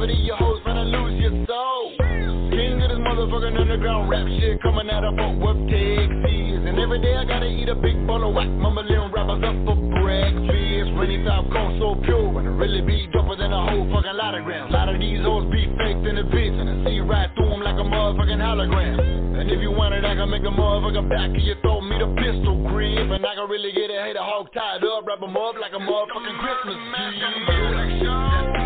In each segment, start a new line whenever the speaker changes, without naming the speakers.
Cavity. Your hoes finna lose your soul. King of this motherfucking underground rap shit coming out of Fort Worth, Texas. And every day I gotta eat a big bowl of whack, mumbling rappers up for breakfast. Rainy top cold so pure, and it really be doper than a whole fucking lot of grams. A lot of these hoes be faked in the bitch, and I see right through them like a motherfucking hologram. And if you want it, I can make a motherfucking back of your throat, meet a pistol grip. And I can really get a hater hog tied up, wrap 'em up like a motherfucking Christmas tree.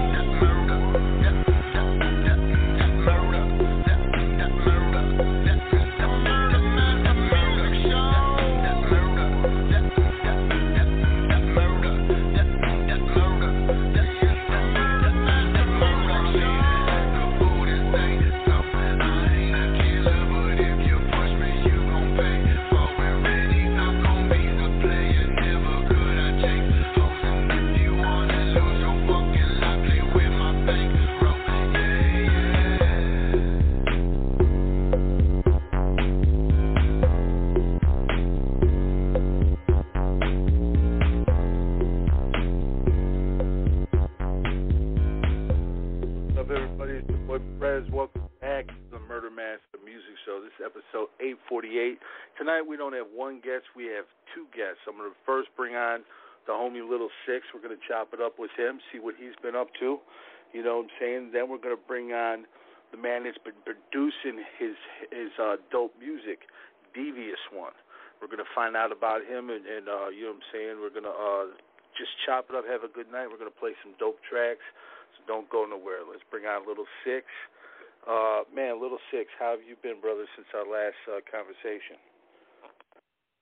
Homie Lil Sicx. We're going to chop it up with him, see what he's been up to. You know what I'm saying? Then we're going to bring on the man that's been producing his his uh, dope music, Devious One. We're going to find out about him, and, and uh, you know what I'm saying? We're going to uh, just chop it up, have a good night. We're going to play some dope tracks. So don't go nowhere. Let's bring on Lil Sicx. Uh, man, Lil Sicx, how have you been, brother, since our last uh, conversation?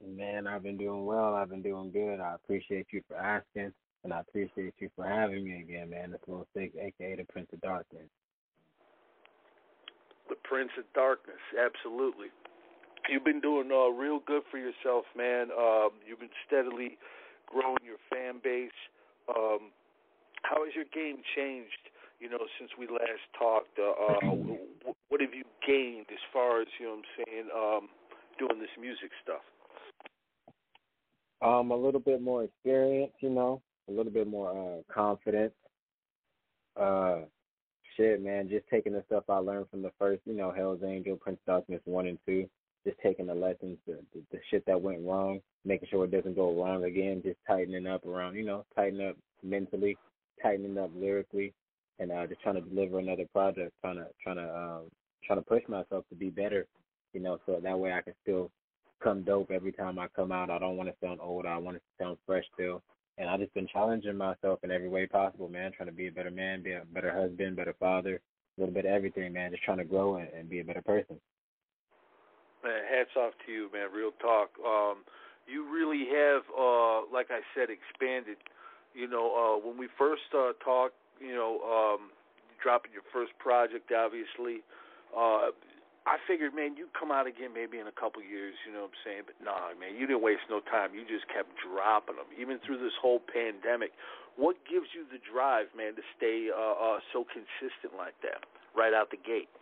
Man, I've been doing well. I've been doing good. I appreciate you for asking, and I appreciate you for having me again, man. It's Lil Sicx, aka the Prince of Darkness.
The Prince of Darkness, absolutely. You've been doing uh, real good for yourself, man. Um, you've been steadily growing your fan base. Um, how has your game changed? You know, since we last talked, uh, uh, what have you gained as far as you know? what I'm saying, um, doing this music stuff.
Um, a little bit more experience, you know, a little bit more uh confidence. Uh shit, man, just taking the stuff I learned from the first, you know, Hell's Angel, Prince Darkness one and two, just taking the lessons, the, the the shit that went wrong, making sure it doesn't go wrong again, just tightening up around, you know, tightening up mentally, tightening up lyrically, and uh just trying to deliver another project, trying to trying to um trying to push myself to be better, you know, so that way I can still come dope every time I come out. I don't want to sound old. I want to sound fresh still. And I just been challenging myself in every way possible, man. Trying to be a better man, be a better husband, better father, a little bit of everything, man. Just trying to grow and, and be a better person.
Man, hats off to you, man. Real talk. Um, you really have, uh, like I said, expanded. You know, uh, when we first uh, talked, you know, um, dropping your first project, obviously. Uh, I figured, man, you'd come out again maybe in a couple years, you know what I'm saying? But nah, man, you didn't waste no time. You just kept dropping them, even through this whole pandemic. What gives you the drive, man, to stay uh, uh, so consistent like that right out the gate?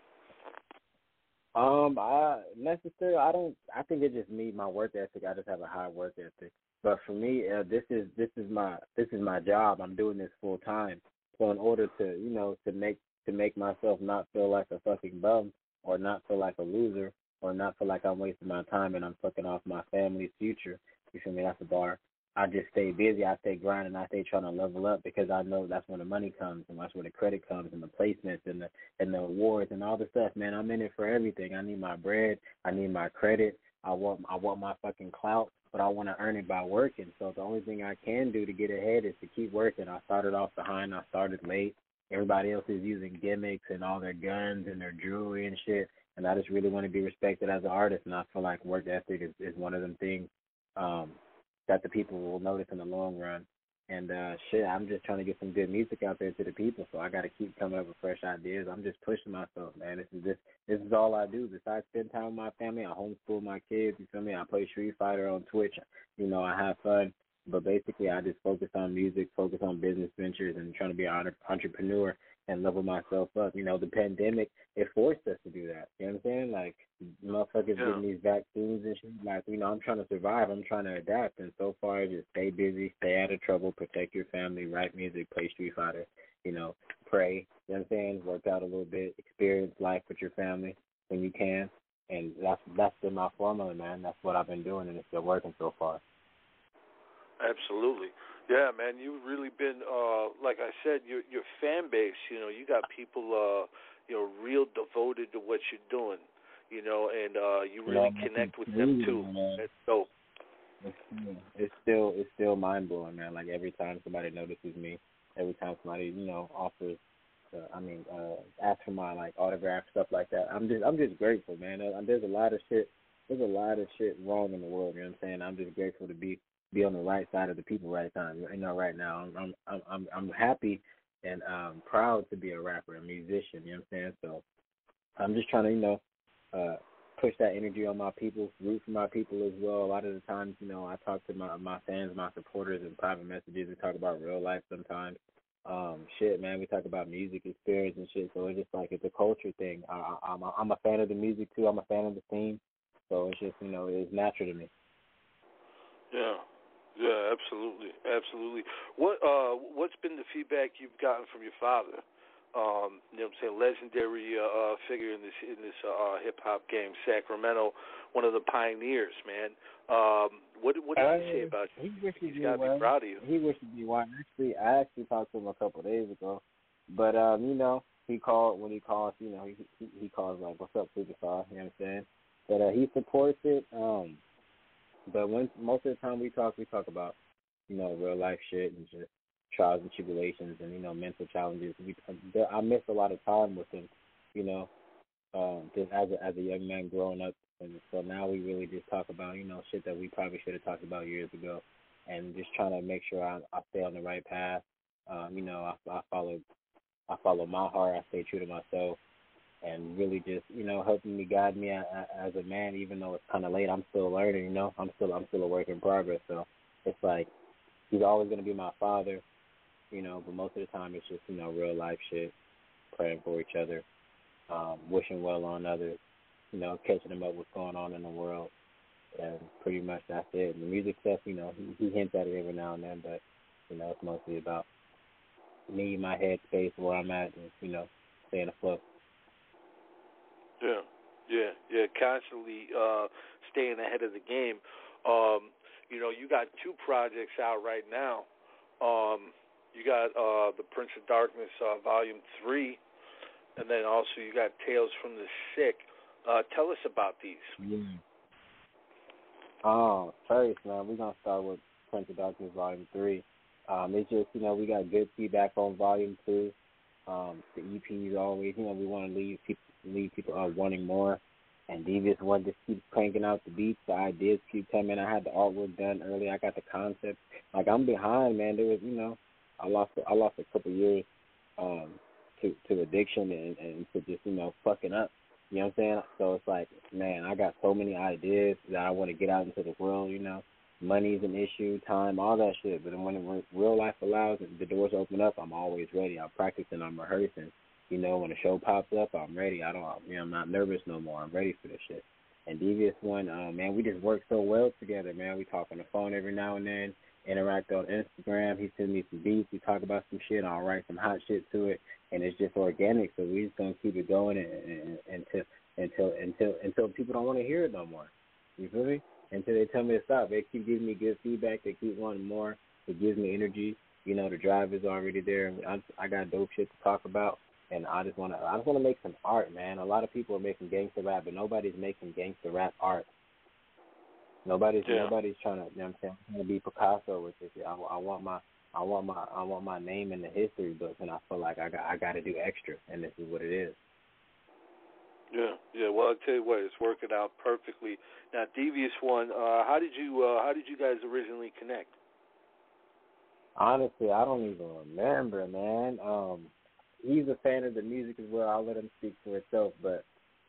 Um, I necessarily I don't I think it's just me, my work ethic. I just have a high work ethic. But for me, uh, this is this is my this is my job. I'm doing this full time. So in order to you know to make to make myself not feel like a fucking bum or not feel like a loser or not feel like I'm wasting my time and I'm fucking off my family's future. You feel me? That's a bar. I just stay busy. I stay grinding. I stay trying to level up because I know that's when the money comes and that's where the credit comes and the placements and the and the awards and all the stuff. Man, I'm in it for everything. I need my bread. I need my credit. I want I want my fucking clout. but I want to earn it by working. So the only thing I can do to get ahead is to keep working. I started off behind. I started late. Everybody else is using gimmicks and all their guns and their jewelry and shit. And I just really want to be respected as an artist. And I feel like work ethic is, is one of them things um, that the people will notice in the long run. And uh shit, I'm just trying to get some good music out there to the people. So I got to keep coming up with fresh ideas. I'm just pushing myself, man. This is this this is all I do. Besides spend time with my family, I homeschool my kids. You feel me? I play Street Fighter on Twitch. You know, I have fun. But basically, I just focus on music, focus on business ventures, and trying to be an entrepreneur and level myself up. You know, the pandemic it forced us to do that. You know what I'm saying? Like motherfuckers yeah. getting these vaccines and shit. Like you know, I'm trying to survive. I'm trying to adapt. And so far, just stay busy, stay out of trouble, protect your family, write music, play Street Fighter. You know, pray. You know what I'm saying? Work out a little bit, experience life with your family when you can. And that's that's been my formula, man. That's what I've been doing, and it's been working so far.
Absolutely. Yeah, man, you've really been uh like I said, your your fan base, you know, you got people uh you know, real devoted to what you're doing, you know, and uh you really yeah, connect with them too. Man. That's dope.
It's still it's still mind blowing, man. Like every time somebody notices me, every time somebody, you know, offers uh, I mean, uh ask for my like autograph stuff like that. I'm just I'm just grateful, man. There's a lot of shit there's a lot of shit wrong in the world, you know what I'm saying? I'm just grateful to be be on the right side of the people right time. You know, right now I'm I'm I'm I'm happy and um proud to be a rapper, a musician. You know what I'm saying? So I'm just trying to you know uh push that energy on my people, root for my people as well. A lot of the times, you know, I talk to my my fans, my supporters in private messages. We talk about real life sometimes. Um, shit, man, we talk about music experience and shit. So it's just like it's a culture thing. I, I'm a, I'm a fan of the music too. I'm a fan of the scene. So it's just you know it's natural to me.
Yeah, yeah, absolutely, absolutely. What uh, what's been the feedback you've gotten from your father? Um, you know, what I'm saying legendary uh, uh, figure in this in this uh, hip hop game, Sacramento, one of the pioneers, man. Um, what what did uh, he say about you?
He wishes
He's got to
well.
be proud of you.
He wishes you well. Actually, I actually talked to him a couple of days ago, but um, you know, he called when he calls. You know, he he, he calls like, "What's up, superstar?" You know what I'm saying? But uh, he supports it. Um, but when most of the time we talk, we talk about you know real life shit and just trials and tribulations and you know mental challenges. We I missed a lot of time with him, you know, um, just as a, as a young man growing up. And so now we really just talk about you know shit that we probably should have talked about years ago, and just trying to make sure I, I stay on the right path. Um, you know, I, I follow I follow my heart. I stay true to myself and really just you know helping me guide me as a man even though it's kind of late. I'm still learning you know? I'm still i'm still a work in progress. So it's like he's always going to be my father you know but most of the time it's just you know real life shit praying for each other um wishing well on others you know catching them up what's going on in the world. And pretty much that's it. And the music stuff you know he, he hints at it every now and then but you know it's mostly about me my head space where i'm at and you know staying afloat
yeah, yeah, yeah. Constantly uh, staying ahead of the game. Um, you know, you got two projects out right now. Um, you got uh, the Prince of Darkness uh, Volume Three, and then also you got Tales from the Sick. Uh, tell us about these.
Yeah. Oh, first, man, we're gonna start with Prince of Darkness Volume Three. Um, it's just you know we got good feedback on Volume Two. Um, the EP is always you know we want to leave people leave people uh, wanting more. And Devious One just keeps cranking out the beats. The ideas keep coming. I had the artwork done early. I got the concept. Like I'm behind, man. There was, you know, I lost I lost a couple years um to to addiction and, and to just you know fucking up. You know what I'm saying? So it's like, man, I got so many ideas that I want to get out into the world. You know, money's an issue, time, all that shit. But when real life allows and the doors open up, I'm always ready. I'm practicing. I'm rehearsing. You know, when a show pops up, I'm ready. I don't, you know, I'm not nervous no more. I'm ready for this shit. And Devious One, uh, man, we just work so well together, man. We talk on the phone every now and then, interact on Instagram. He sends me some beats. We talk about some shit. I'll write some hot shit to it, and it's just organic. So we just gonna keep it going and, and, until until until until people don't want to hear it no more. You feel me? Until they tell me to stop. They keep giving me good feedback. They keep wanting more. It gives me energy. You know, the drive is already there. I, I got dope shit to talk about and I just want to I just want to make some art, man. A lot of people are making gangster rap, but nobody's making gangster rap art. Nobody's
Yeah.
nobody's trying to. You know what I'm saying? I'm trying to be Picasso with this. I, I want my I want my I want my name in the history books, and I feel like I got I got to do extra, and this is what it is.
Yeah, yeah. Well, I'll tell you what, it's working out perfectly. Now, Devious One, uh, how did you uh, how did you guys originally connect?
Honestly, I don't even remember, man. Um, he's a fan of the music as well. I'll let him speak for itself, but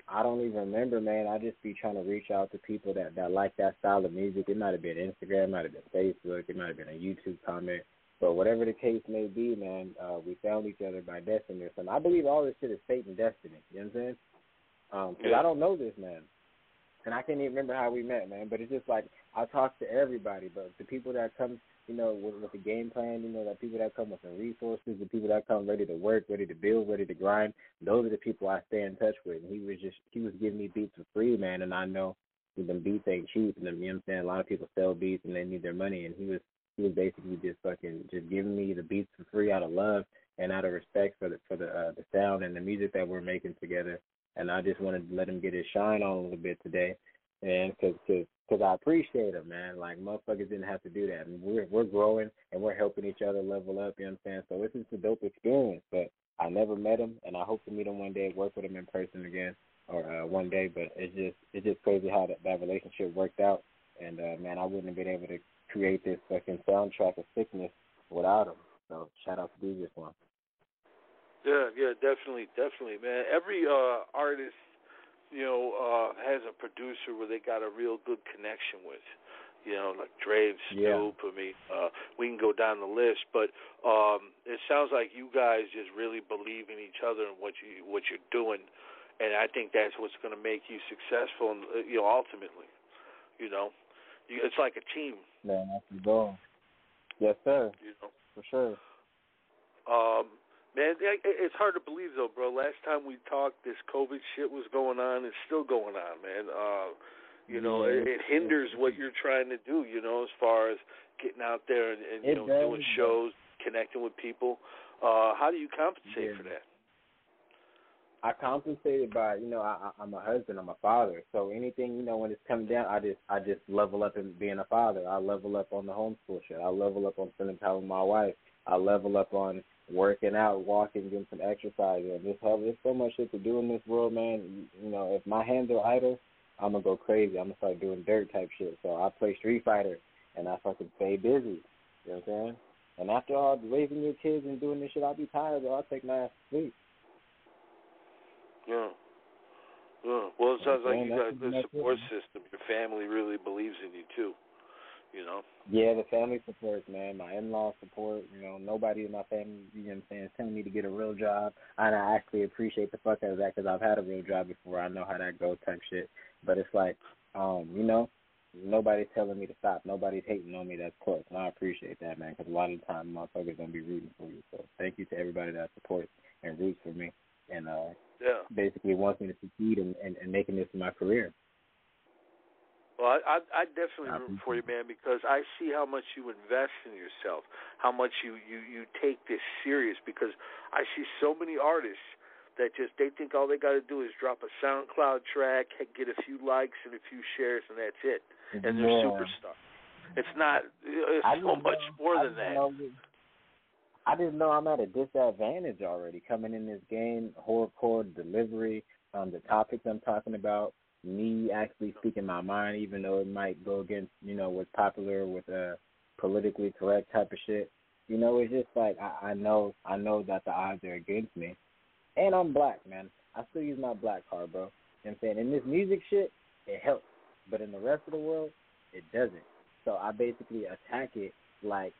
I don't even remember, man. I just be trying to reach out to people that that like that style of music. It might have been Instagram, it might have been Facebook, it might have been a YouTube comment. But whatever the case may be, man, uh, we found each other by destiny or something. I believe all this shit is fate and destiny. You know what I'm saying? Um, 'cause
Yeah.
I don't know this man, and I can't even remember how we met, man. But it's just like I talk to everybody, but the people that come, you know, with, with the game plan, you know, the people that come with the resources, the people that come ready to work, ready to build, ready to grind. Those are the people I stay in touch with. And he was just he was giving me beats for free, man. And I know them beats ain't cheap, and them, you know what I'm saying. A lot of people sell beats and they need their money, and he was he was basically just fucking just giving me the beats for free out of love and out of respect for the for the uh, the sound and the music that we're making together. And I just wanted to let him get his shine on a little bit today, and because cause, cause I appreciate him, man. Like motherfuckers didn't have to do that, and we're we're growing and we're helping each other level up. You know what I'm saying? So it's just a dope experience. But I never met him, and I hope to meet him one day, work with him in person again, or uh, one day. But it's just it's just crazy how that that relationship worked out. And uh, man, I wouldn't have been able to create this fucking soundtrack of sickness without him. So shout out to Devious One.
Yeah, yeah, definitely, definitely, man. Every uh artist, you know, uh has a producer where they got a real good connection with. You know, like Dre,
Yeah.
Snoop. I mean, uh, we can go down the list, but um, it sounds like you guys just really believe in each other and what you what you're doing, and I think that's what's going to make you successful. And uh, you know, ultimately, you know, you, it's like a team.
Man, that's the goal. Yes, sir,
You know.
for sure.
Um, man, it's hard to believe though, bro. Last time we talked, this COVID shit was going on. It's still going on, man. Uh, you know,
Yeah.
it, it hinders what you're trying to do. You know, as far as getting out there and, and you
It
know
does,
doing shows, connecting with people. Uh, how do you compensate
Yeah.
for that?
I compensated by, you know, I, I- I'm a husband, I'm a father. So anything, you know, when it's coming down, I just, I just level up in being a father. I level up on the homeschool shit. I level up on spending time with my wife. I level up on working out, walking, getting some exercise. And just have, there's so much shit to do in this world, man. You, you know, if my hands are idle, I'm gonna go crazy. I'm gonna start doing dirt type shit. So I play Street Fighter, and I fucking stay busy. You know what I'm saying? And after all raising your kids and doing this shit, I'll be tired, but I'll take my ass to sleep.
Yeah. Yeah. Well, it sounds like you got a good support system. Your family really believes in you too. You know.
Yeah, the family supports, man. My in-laws support. You know, nobody in my family, you know what I'm saying, is telling me to get a real job. And I actually appreciate the fuck out of that because I've had a real job before. I know how that goes type shit. But it's like, um, you know, nobody's telling me to stop. Nobody's hating on me that's close. And I appreciate that, man, because a lot of the time motherfuckers going to be rooting for you. So thank you to everybody that supports and roots for me and uh,
Yeah.
basically wants me to succeed and, and, and making this my career.
Well, I, I, I definitely root for you, man, because I see how much you invest in yourself, how much you, you, you take this serious. Because I see so many artists that just they think all they got to do is drop a SoundCloud track, get a few likes and a few shares, and that's it, and they're
Yeah.
superstar. It's not. It's
I
so much
know-
more
I
than that.
know I didn't know I'm at a disadvantage already coming in this game. Horrorcore delivery, um, the topics I'm talking about, me actually speaking my mind, even though it might go against you know what's popular with a politically correct type of shit. You know, it's just like I, I know I know that the odds are against me, and I'm black, man. I still use my black card, bro. You know what I'm saying? In this music shit, it helps, but in the rest of the world, it doesn't. So I basically attack it like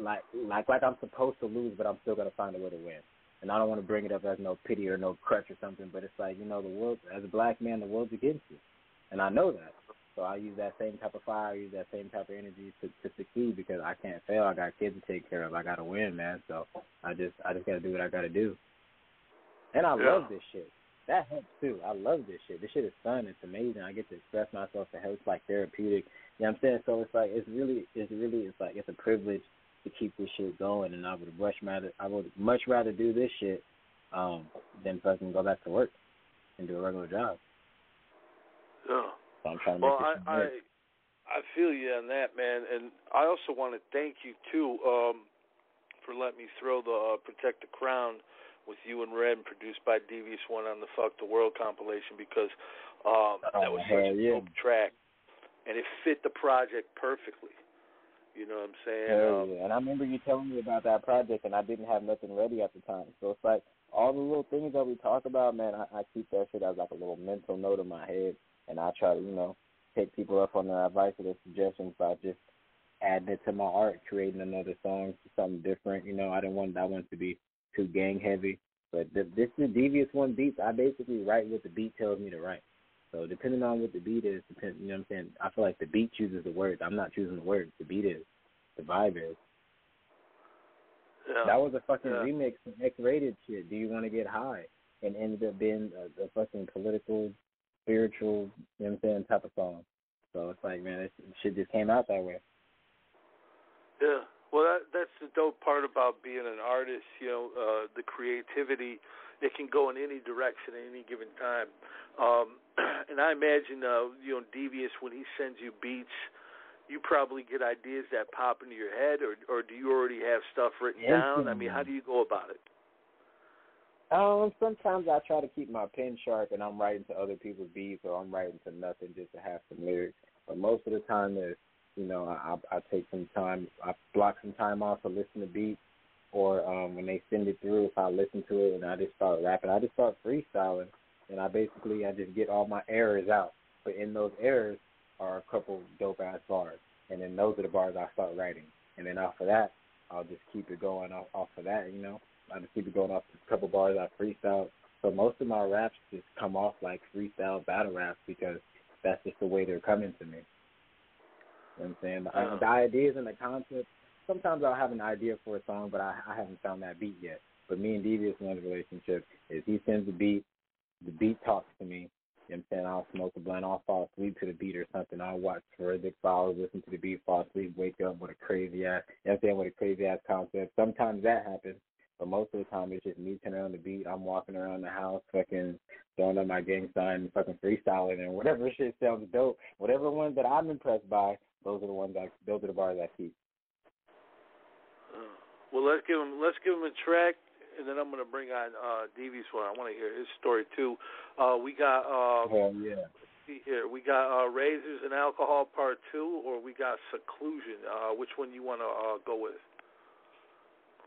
like like like I'm supposed to lose, but I'm still gonna find a way to win. And I don't want to bring it up as no pity or no crutch or something, but it's like you know the world as a black man, the world's against you, and I know that. So I use that same type of fire, I use that same type of energy to to succeed because I can't fail. I got kids to take care of. I gotta win, man. So I just I just gotta do what I gotta do. And I
Yeah.
love this shit. That helps too. I love this shit. This shit is fun. It's amazing. I get to express myself. It helps like therapeutic. You know what I'm saying? So it's like it's really it's really it's like it's a privilege to keep this shit going and I would much rather I would much rather do this shit um than fucking go back to work and do a regular job.
Yeah,
So I'm trying to
well,
make
I, I I feel you on that, man, and I also want to thank you too um, for letting me throw the uh, "Protect the Crown" with you and Red, produced by Devious One on the "Fuck the World" compilation because um,
Oh,
that was such a
yeah.
dope track, and it fit the project perfectly. You know what I'm saying?
Hell
Um,
yeah. And I remember you telling me about that project, and I didn't have nothing ready at the time. So it's like all the little things that we talk about, man. I, I keep that shit as like a little mental note in my head, and I try to, you know, take people up on their advice or their suggestions by just adding it to my art, creating another song, something different. You know, I didn't want that one to be too gang heavy. But the, this is devious one beats. I basically write what the beat tells me to write. So depending on what the beat is, depend, you know what I'm saying. I feel like the beat chooses the words. I'm not choosing the words. The beat is, the vibe is.
yeah.
That was a fucking
Yeah.
remix of X-rated shit. Do you want to get high? And ended up being a, a fucking political, spiritual, you know what I'm saying, type of song. So it's like, man, this shit just came out that way.
Yeah. Well, that, that's the dope part about being an artist. You know, uh, the creativity. It can go in any direction at any given time. Um, and I imagine, uh, you know, Devious when he sends you beats, you probably get ideas that pop into your head, or or do you already have stuff written down? I mean, how do you go about it?
Um, sometimes I try to keep my pen sharp and I'm writing to other people's beats or I'm writing to nothing just to have some lyrics. But most of the time is, you know, I, I take some time, I block some time off to listen to beats, or um when they send it through, if I listen to it and I just start rapping, I just start freestyling, and I basically I just get all my errors out. But in those errors are a couple dope ass bars, and then those are the bars I start writing, and then off of that, I'll just keep it going off off of that, you know. I just keep it going off a couple bars I freestyle. So most of my raps just come off like freestyle battle raps because that's just the way they're coming to me. You know what I'm saying? The,
Uh-huh.
the ideas and the concept. Sometimes I'll have an idea for a song, but I, I haven't found that beat yet. But me and Devious One's relationship is he sends the beat, the beat talks to me. You know what I'm saying? I'll smoke a blunt, I'll fall asleep to the beat or something. I'll watch forensic files, listen to the beat, fall asleep, wake up with a crazy ass, you know what I'm saying, with a crazy ass concept. Sometimes that happens, but most of the time it's just me turning on the beat. I'm walking around the house, fucking throwing up my gang sign, fucking freestyling, and whatever shit sounds dope, whatever ones that I'm impressed by, those are the ones I, those are the bars I keep.
Well, let's give him let's give him a track, and then I'm gonna bring on uh, Devious One. I want to hear his story too. Uh, we got uh,
Hell yeah.
see here. We got uh, Razors and Alcohol Part Two, or we got Seclusion. Uh, which one you want to uh, go with?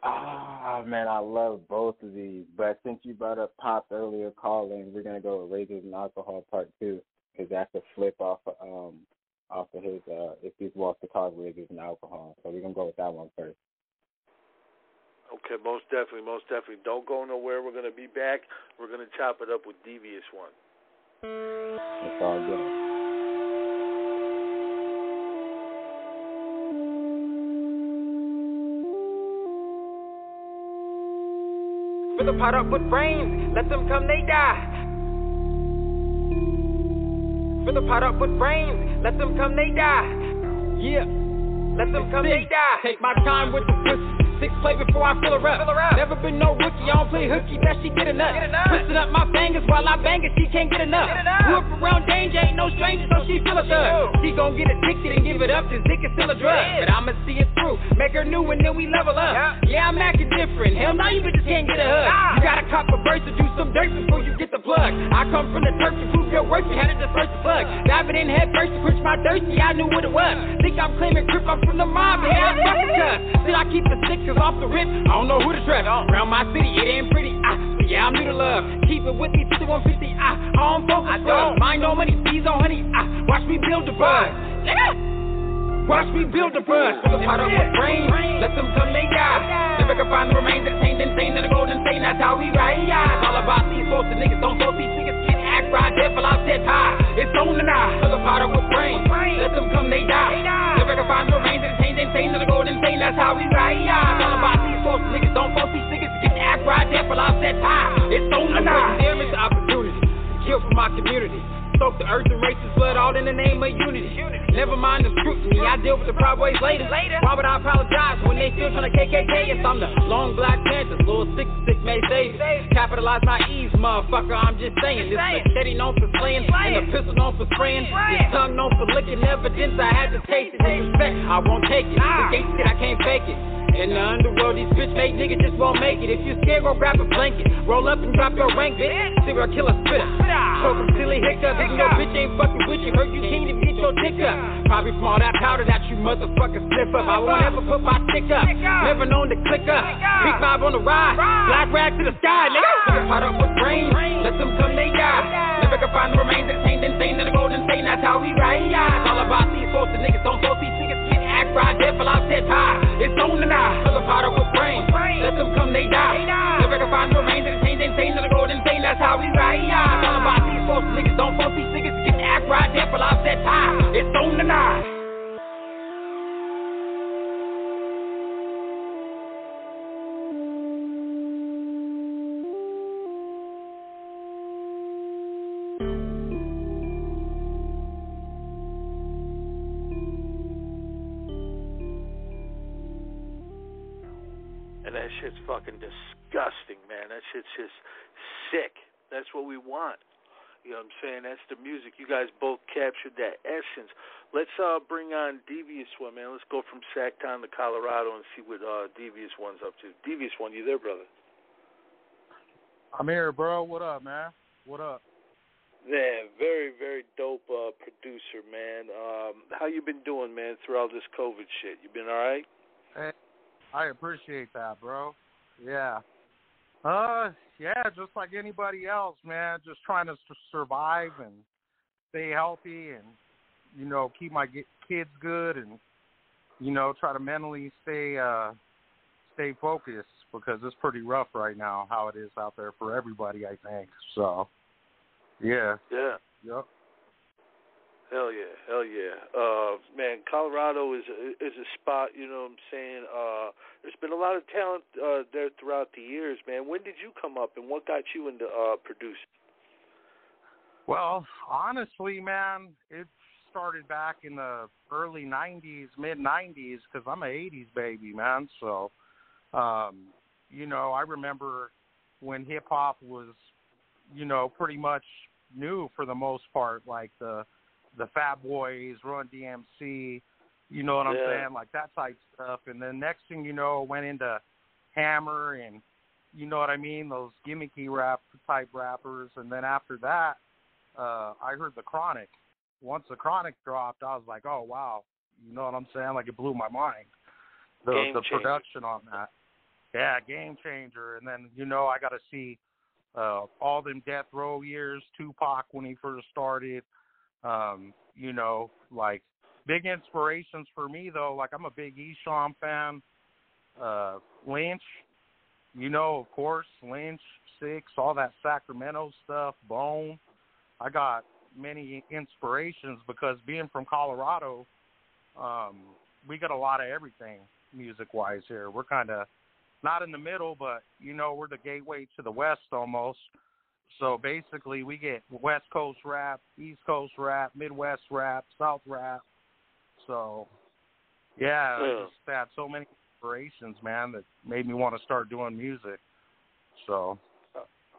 Ah, man, I love both of these. But since you brought up Pop earlier calling, we're gonna go with Razors and Alcohol Part Two because that's a flip off of, um off of his uh if these walks the talk Razors and Alcohol. So we're gonna go with that one first.
Okay, most definitely, most definitely. Don't go nowhere. We're gonna be back. We're gonna chop it up with Devious One.
It's all good.
Fill the pot up with brains, let them come, they die. Fill the pot up with brains, let them come, they die. Yeah, let them come, they die. Take my time with the pussy. Six play before I fill her up. Never been no rookie, I don't play hooky, that she get enough. Twisting up my fingers while I bang it, she can't get enough. Grew up around danger, ain't no stranger, so she feel a thug. She gon' get addicted and give it up, this dick is still a drug. But I'ma see it through, make her new and then we level up. Yeah, I'm acting different, hell no, you bitches can't get a hug. You gotta cop a verse to do some dirt before you get the plug. I come from the turf to prove your worth, you had to search the plug. Diving in head first to quench my thirsty, I knew what it was. Think I'm claiming grip, I'm from the mob, and yeah, I'm fucking cuss. Still I keep the six off the rip, I don't know who to trust. Around my city, it ain't pretty, ah, but yeah, I'm new to love. Keep it with me, 5150, ah, I don't focus, bro. Mind on money, fees on honey, ah, watch me build the buzz. Yeah. Watch me build the buzz. Fill the pot up with brains, let them come, they die. Never can find the remains that taint insane to the golden stain, that's how we ride. It's all about these folks, the niggas don't post these niggas get act right, devil out set high. It's on and I. The pot up with brains, let them come, they die. Never can find the remains that taint insane to the golden stain, that's how we ride. It's all about these folks, the niggas don't post these niggas get act right, devil out set high. It's on and I. There is opportunity kill for my community. Stoke the earth and races blood all in the name of unity. Never mind the scrutiny, I deal with the proud boys later. Why would I apologize when they still trying to KKK? Yes, I'm the long black panther, little six may save. Capitalize my ease, motherfucker. I'm just saying. This machete known for slaying, and the pistol known for spraying. This tongue known for licking evidence. I had to taste it. Disrespect, I won't take it. The gate shit, I can't fake it. In the underworld, these bitch made niggas just won't make it. If you scared, go grab a blanket. Roll up and drop your rank, bitch. Serial killer spitter. Choke him till he hiccup. Even your bitch ain't fucking with you. Heard you king to get your dick up. Probably from all that powder that you motherfuckers sniff up. I won't ever put my stick up. Never known to click up. Big five on the ride. Black rag to the sky, nigga. Ah! Niggas hot up with brains. Let them come, they die. Never can find the remains that and stain in the golden stain. That's how we ride. It's all about these folks. The niggas don't vote. These niggas get act right. Dead for life, set high. It's on the night. Fill a powder with brains. Let them come, they die. Never can find the remains that and stain in the golden stain. That's how we ride. It's all about these folks. The niggas don't vote. These niggas get act right. Dead for life, set high. It's on the night.
Shit's just sick. That's what we want. You know what I'm saying? That's the music. You guys both captured that essence. Let's uh bring on Devious One, man. Let's go from Sactown to Colorado and see what uh Devious One's up to. Devious One, you there, brother?
I'm here, bro. What up, man? What up?
Man, very, very dope uh producer, man. Um how you been doing, man, throughout this COVID shit? You been all right?
Hey, I appreciate that, bro. Yeah. Uh, yeah, just like anybody else, man. Just trying to survive and stay healthy, and you know, keep my kids good, and you know, try to mentally stay uh stay focused because it's pretty rough right now how it is out there for everybody. I think so. Yeah.
Yeah.
Yep.
Hell yeah, hell yeah. Uh man, Colorado is a, is a spot, you know what I'm saying? Uh there's been a lot of talent uh there throughout the years, man. When did you come up and what got you into uh producing?
Well, honestly, man, it started back in the early '90s, mid '90s, because I'm a '80s baby, man. So, um, you know, I remember when hip hop was, you know, pretty much new for the most part, like the the Fat Boys, Run DMC, you know what I'm
Yeah.
saying, like that type stuff. And then next thing you know, went into Hammer and you know what I mean, those gimmicky rap type rappers. And then after that, uh, I heard the Chronic. Once the Chronic dropped, I was like, oh wow, you know what I'm saying? Like it blew my mind. The
Game
the
changer.
production on that, yeah, game changer. And then you know I got to see uh, all them death row years, Tupac when he first started. Um, you know, like big inspirations for me though. Like I'm a big Esham fan. Uh, Lynch, you know, of course, Lynch, Sicx, all that Sacramento stuff, Bone. I got many inspirations because being from Colorado, um, we got a lot of everything music wise here. We're kind of not in the middle, but you know, we're the gateway to the West almost. So basically, we get West Coast rap, East Coast rap, Midwest rap, South rap. So, yeah, I
Yeah.
just had so many inspirations, man, that made me want to start doing music. So,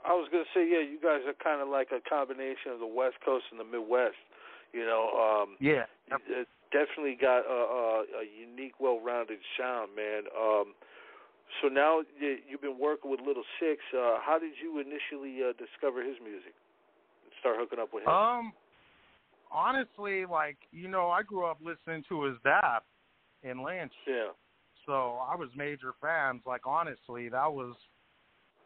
I was gonna say, yeah, you guys are kind of like a combination of the West Coast and the Midwest. You know, um,
yeah,
it definitely got a, a, a unique, well-rounded sound, man. Um, so now you- you've been working with Lil Sicx. Uh, how did you initially uh, discover his music? and Start hooking up with him.
Um, honestly, like you know, I grew up listening to his dad in Lynch,
yeah.
so I was major fans. Like honestly, that was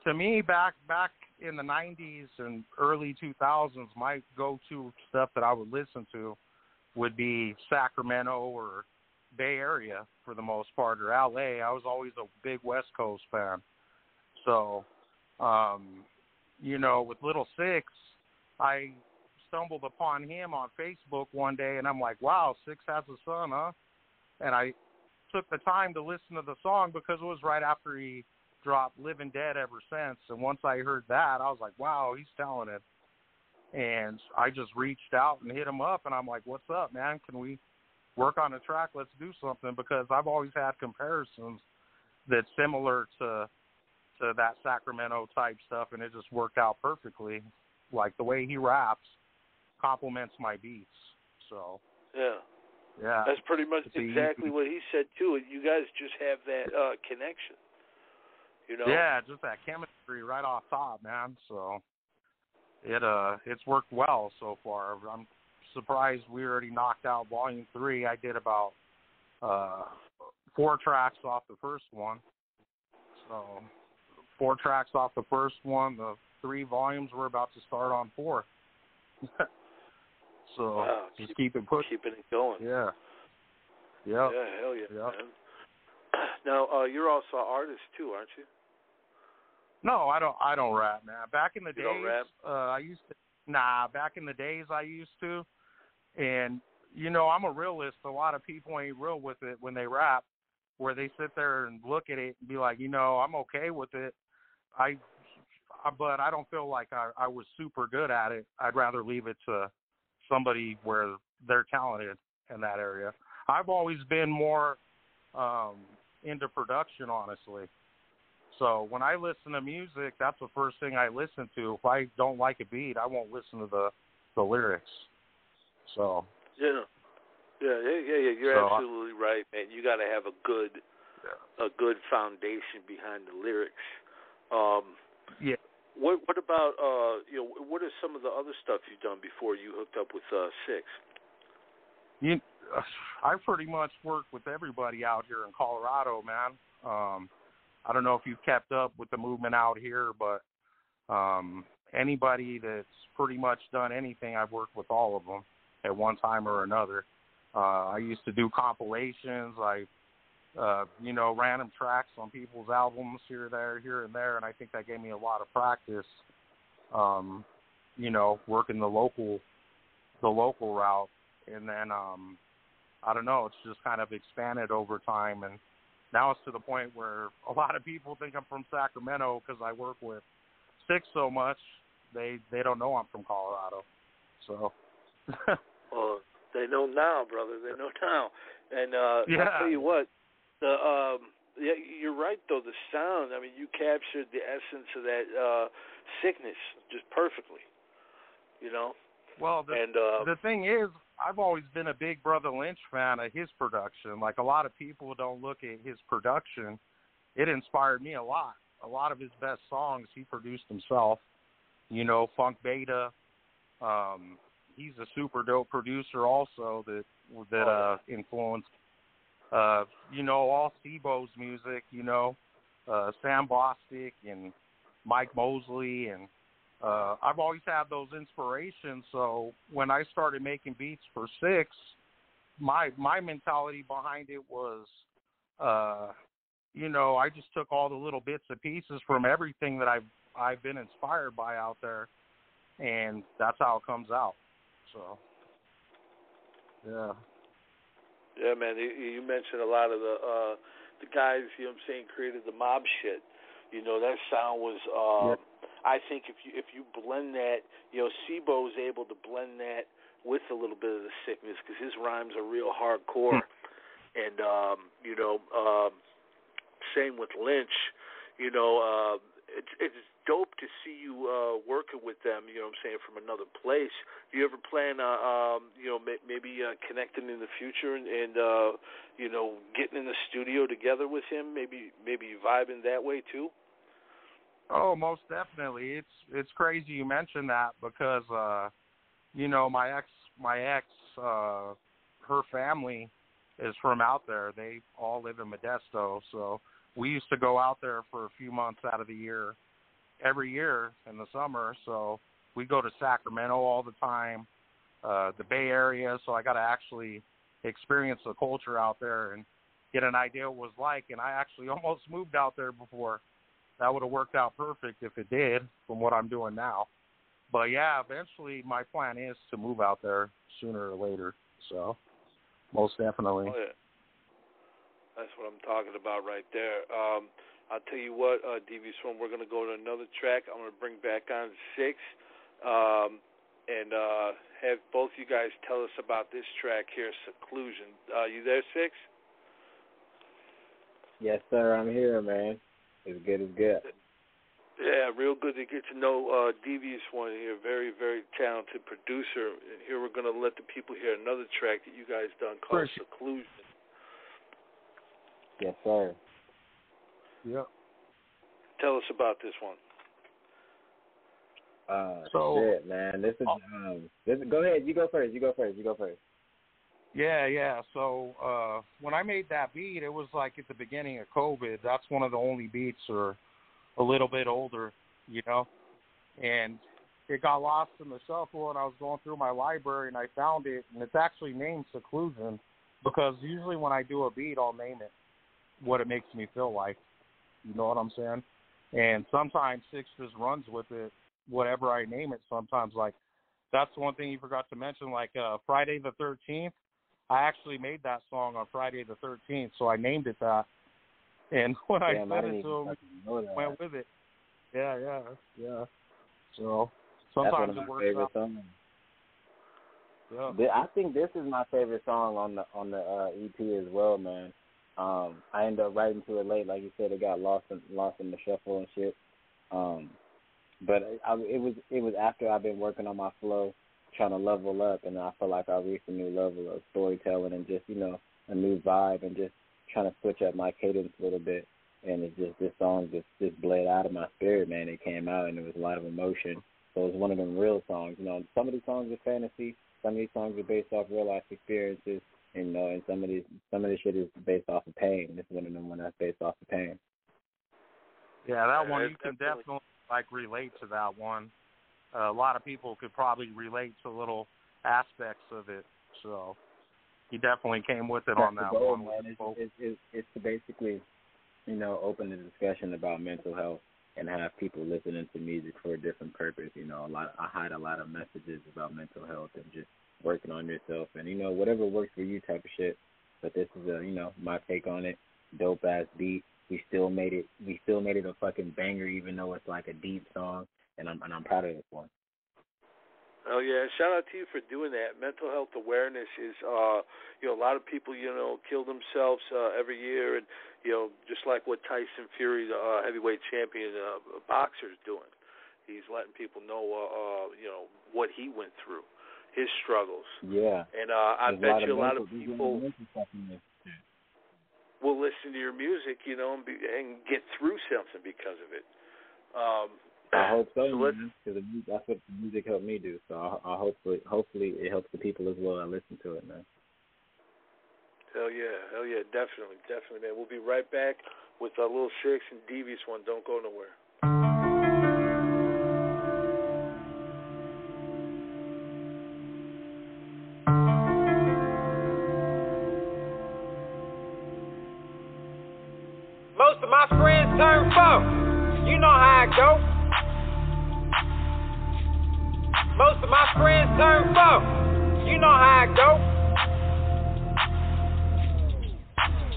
to me back back in the '90s and early 2000s. My go-to stuff that I would listen to would be Sacramento or Bay Area for the most part, or LA. I was always a big West Coast fan. So, um, you know, with Lil Sicx, I stumbled upon him on Facebook one day, and I'm like, wow, Sicx has a son, huh? And I took the time to listen to the song because it was right after he dropped Living Dead ever since. And once I heard that, I was like, wow, he's talented. and I just reached out and hit him up, and I'm like, "What's up, man? Can we work on a track? Let's do something." Because I've always had comparisons that's similar to to that Sacramento type stuff, and it just worked out perfectly. Like the way he raps complements my beats. So
Yeah.
yeah,
That's pretty much
It's
exactly what he said too. You guys just have that uh connection. You know?
yeah, just that chemistry right off top, man. So it uh it's worked well so far. I'm surprised we already knocked out volume three. I did about uh four tracks off the first one. So four tracks off the first one. The three volumes we're about to start on four. so
Wow,
just keep, it pushing.
Keeping it going.
Yeah. Yep.
Yeah, hell yeah, man. Now, uh, you're also an artist too, aren't you?
No, I don't. I don't rap, man. Back in the
You
days, uh, I used to. Nah, back in the days, I used to. And you know, I'm a realist. A lot of people ain't real with it when they rap, where they sit there and look at it and be like, you know, I'm okay with it. I, I but I don't feel like I, I was super good at it. I'd rather leave it to somebody where they're talented in that area. I've always been more um into production, honestly. So when I listen to music, that's the first thing I listen to. If I don't like a beat, I won't listen to the the lyrics. So
Yeah. Yeah, yeah, yeah, yeah. You're
So, I-
absolutely right, man. You got to have a good, a good foundation behind the lyrics. Um,
yeah,
what what about uh, you know, what are some of the other stuff you've done before you hooked up with uh, Sicx?
you, I pretty much work with everybody out here in Colorado, man. Um, I don't know if you've kept up with the movement out here, but um, anybody that's pretty much done anything, I've worked with all of them at one time or another. Uh, I used to do compilations. I, uh, you know, random tracks on people's albums here, there, here, and there, and I think that gave me a lot of practice. Um, you know, working the local, the local route, and then um, I don't know. It's just kind of expanded over time, and now it's to the point where a lot of people think I'm from Sacramento because I work with Sicx so much. They they don't know I'm from Colorado. So
Well, they know now, brother. They know now. And uh
Yeah.
I'll tell you what, the um yeah, you're right though, the sound, I mean you captured the essence of that uh sickness just perfectly. You know?
well, the
and uh
the thing is, I've always been a big Brotha Lynch fan of his production. Like a lot of people don't look at his production. It inspired me a lot. A lot of his best songs he produced himself. You know, Funk Beta. Um, he's a super dope producer also that that uh influenced uh you know all C-Bo's music, you know, uh Sam Bostic and Mike Mosley and uh I've always had those inspirations. So when I started making beats for 6 my my mentality behind it was uh you know I just took all the little bits and pieces from everything that I've I've been inspired by out there and that's how it comes out so yeah
Yeah, man. You, you mentioned a lot of the uh the guys, you know what I'm saying, created the mob shit. You know, that sound was uh I think if you if you blend that, you know, C-Bo is able to blend that with a little bit of the sickness because his rhymes are real hardcore, and um, you know, um, same with Lynch. You know, uh, it's it's dope to see you uh, working with them. You know, what I'm saying from another place. Do you ever plan, uh, um, you know, may, maybe uh, connecting in the future and, and uh, you know, getting in the studio together with him? Maybe maybe vibing that way too.
Oh, most definitely. It's it's crazy you mentioned that because uh you know, my ex my ex uh her family is from out there. They all live in Modesto, so we used to go out there for a few months out of the year every year in the summer. So we go to Sacramento all the time, uh the Bay Area, so I got to actually experience the culture out there and get an idea what it was like and I actually almost moved out there before that would have worked out perfect if it did from what I'm doing now. But yeah, eventually my plan is to move out there sooner or later. So most definitely.
Oh yeah, that's what I'm talking about right there. Um, I'll tell you what, uh, Devious One, we're gonna go to another track. I'm gonna bring back on six, um, and uh, have both you guys tell us about this track here, Seclusion. Uh, you there, Sicx?
Yes, sir. I'm here, man. It's good as good.
Yeah, real good to get to know uh, Devious One here. Very, very talented producer. And here we're going to let the people hear another track that you guys done called
First.
Seclusion.
Yes, sir.
Yep.
Tell us about this one.
Uh,
So-
shit, man. This is um. This go ahead. You go first. You go first. You go first.
Yeah, yeah. So uh when I made that beat, it was like at the beginning of COVID. That's one of the only beats or a little bit older, you know. And it got lost in the shuffle and I was going through my library and I found it and it's actually named Seclusion because usually when I do a beat I'll name it what it makes me feel like. You know what I'm saying? And sometimes Sicx just runs with it, whatever I name it sometimes like that's one thing you forgot to mention, like uh Friday the thirteenth I actually made that song on Friday the 13th, so I named it that. And when I
Damn, I
sent
didn't
it to him,
fucking know that.
went with it. Yeah, yeah, yeah. So sometimes it works
favorite
out.
songs.
Yeah.
I think this is my favorite song on the on the uh, EP as well, man. Um, I ended up writing to it late, like you said, it got lost in lost in the shuffle and shit. Um, but I, it was it was after I've been working on my flow, trying to level up, and I feel like I reached a new level of storytelling and just you know a new vibe and just trying to switch up my cadence a little bit. And it's just this song just just bled out of my spirit, man. It came out and it was a lot of emotion. So it was one of them real songs. You know, some of these songs are fantasy, some of these songs are based off real life experiences, you know, and some of these some of this shit is based off of pain. This is one of them one that's based off of pain.
Yeah, that one you can
definitely-
definitely like relate to that one. Uh, a lot of people could probably relate to little aspects of it. So he definitely came with it on that
the goal,
one.
man.
the
It's,
vocal.
it's, it's, it's to basically, you know, open the discussion about mental health and have people listening to music for a different purpose. You know, a lot. I hide a lot of messages about mental health and just working on yourself and you know whatever works for you type of shit. But this is a you know my take on it. Dope ass beat. We still made it. We still made it a fucking banger, even though it's like a deep song. And I'm and I'm proud of this one.
Oh yeah, shout out to you for doing that. Mental health awareness is uh you know, a lot of people, you know, kill themselves uh every year and you know, just like what Tyson Fury, the uh, heavyweight champion uh, boxer is doing. He's letting people know uh, uh you know, what he went through, his struggles.
Yeah.
And uh I
There's
bet you a lot of people
mental stuff in this.
will listen to your music, you know, and, be, and get through something because of it. Um
I hope so. Because that's what the music helped me do. So I, I hopefully, hopefully, it helps the people as well that listen to it, man.
Hell yeah, hell yeah, definitely, definitely, man. We'll be right back with a Lil Sicx and Devious One. Don't go nowhere.
Turn foe. You know how it go. Most of my friends turn foe. You know how it go.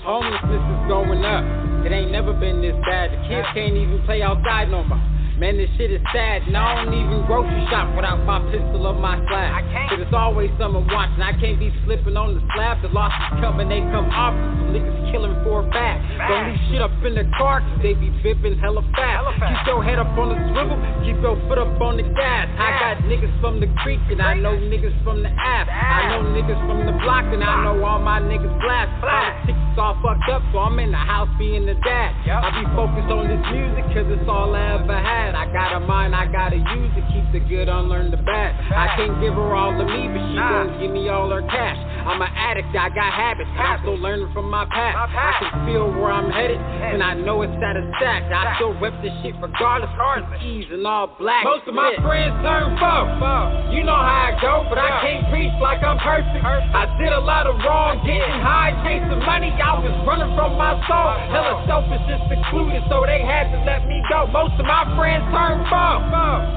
Homelessness is going up. It ain't never been this bad. The kids can't even play outside no more. Man, this shit is sad. And I don't even grocery shop without my pistol on my slab. I can't. Cause it's always someone watching. I can't be slipping on the slab. The losses come and they come off. Some niggas killing for a bag. Don't leave shit up in the car cause they be bipping hella fast. Keep your head up on the swivel. Keep your foot up on the gas. I got niggas from the creek and I know niggas from the app. I know niggas from the block and I know all my niggas blast. Politics is all fucked up so I'm in the house being the dad. I be focused on this music cause it's all I ever had. I got a mind, I gotta use it. Keep the good, unlearn the bad. I can't give her all of me, but she gon' give me all her cash. I'm an addict, I got habits, but I'm still learning from my past. I can feel where I'm headed, and I know it's out of satisfact. I still rep this shit regardless of ease and all black. Most of my friends turn foe. You know how I go, but I can't preach like I'm perfect. I did a lot of wrong, getting high, chasing money. I was running from my soul. Hella selfish, just secluded, so they had to let me go. Most of my friends turn foe.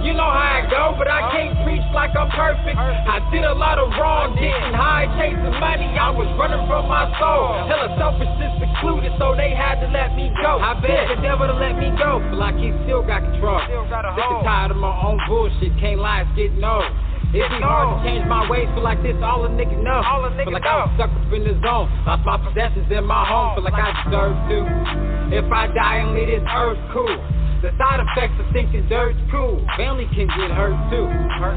You know how I go, but I can't preach like I'm perfect. I did a lot of wrong, getting high, chasing money. I was running from my soul. Hella selfish, just secluded, so they had to let me go. I bet the devil to let me go, but like he still got control. Sick and tired of my own bullshit, can't lie, it's getting old. It be hard to change my ways, feel like this all a nigga know.
All a nigga
feel like
know.
I was stuck up in the zone. Lost my possessions in my home, feel like I deserve to. If I die and leave this earth, cool. The side effects of thinking dirt's cool. Family can get hurt too.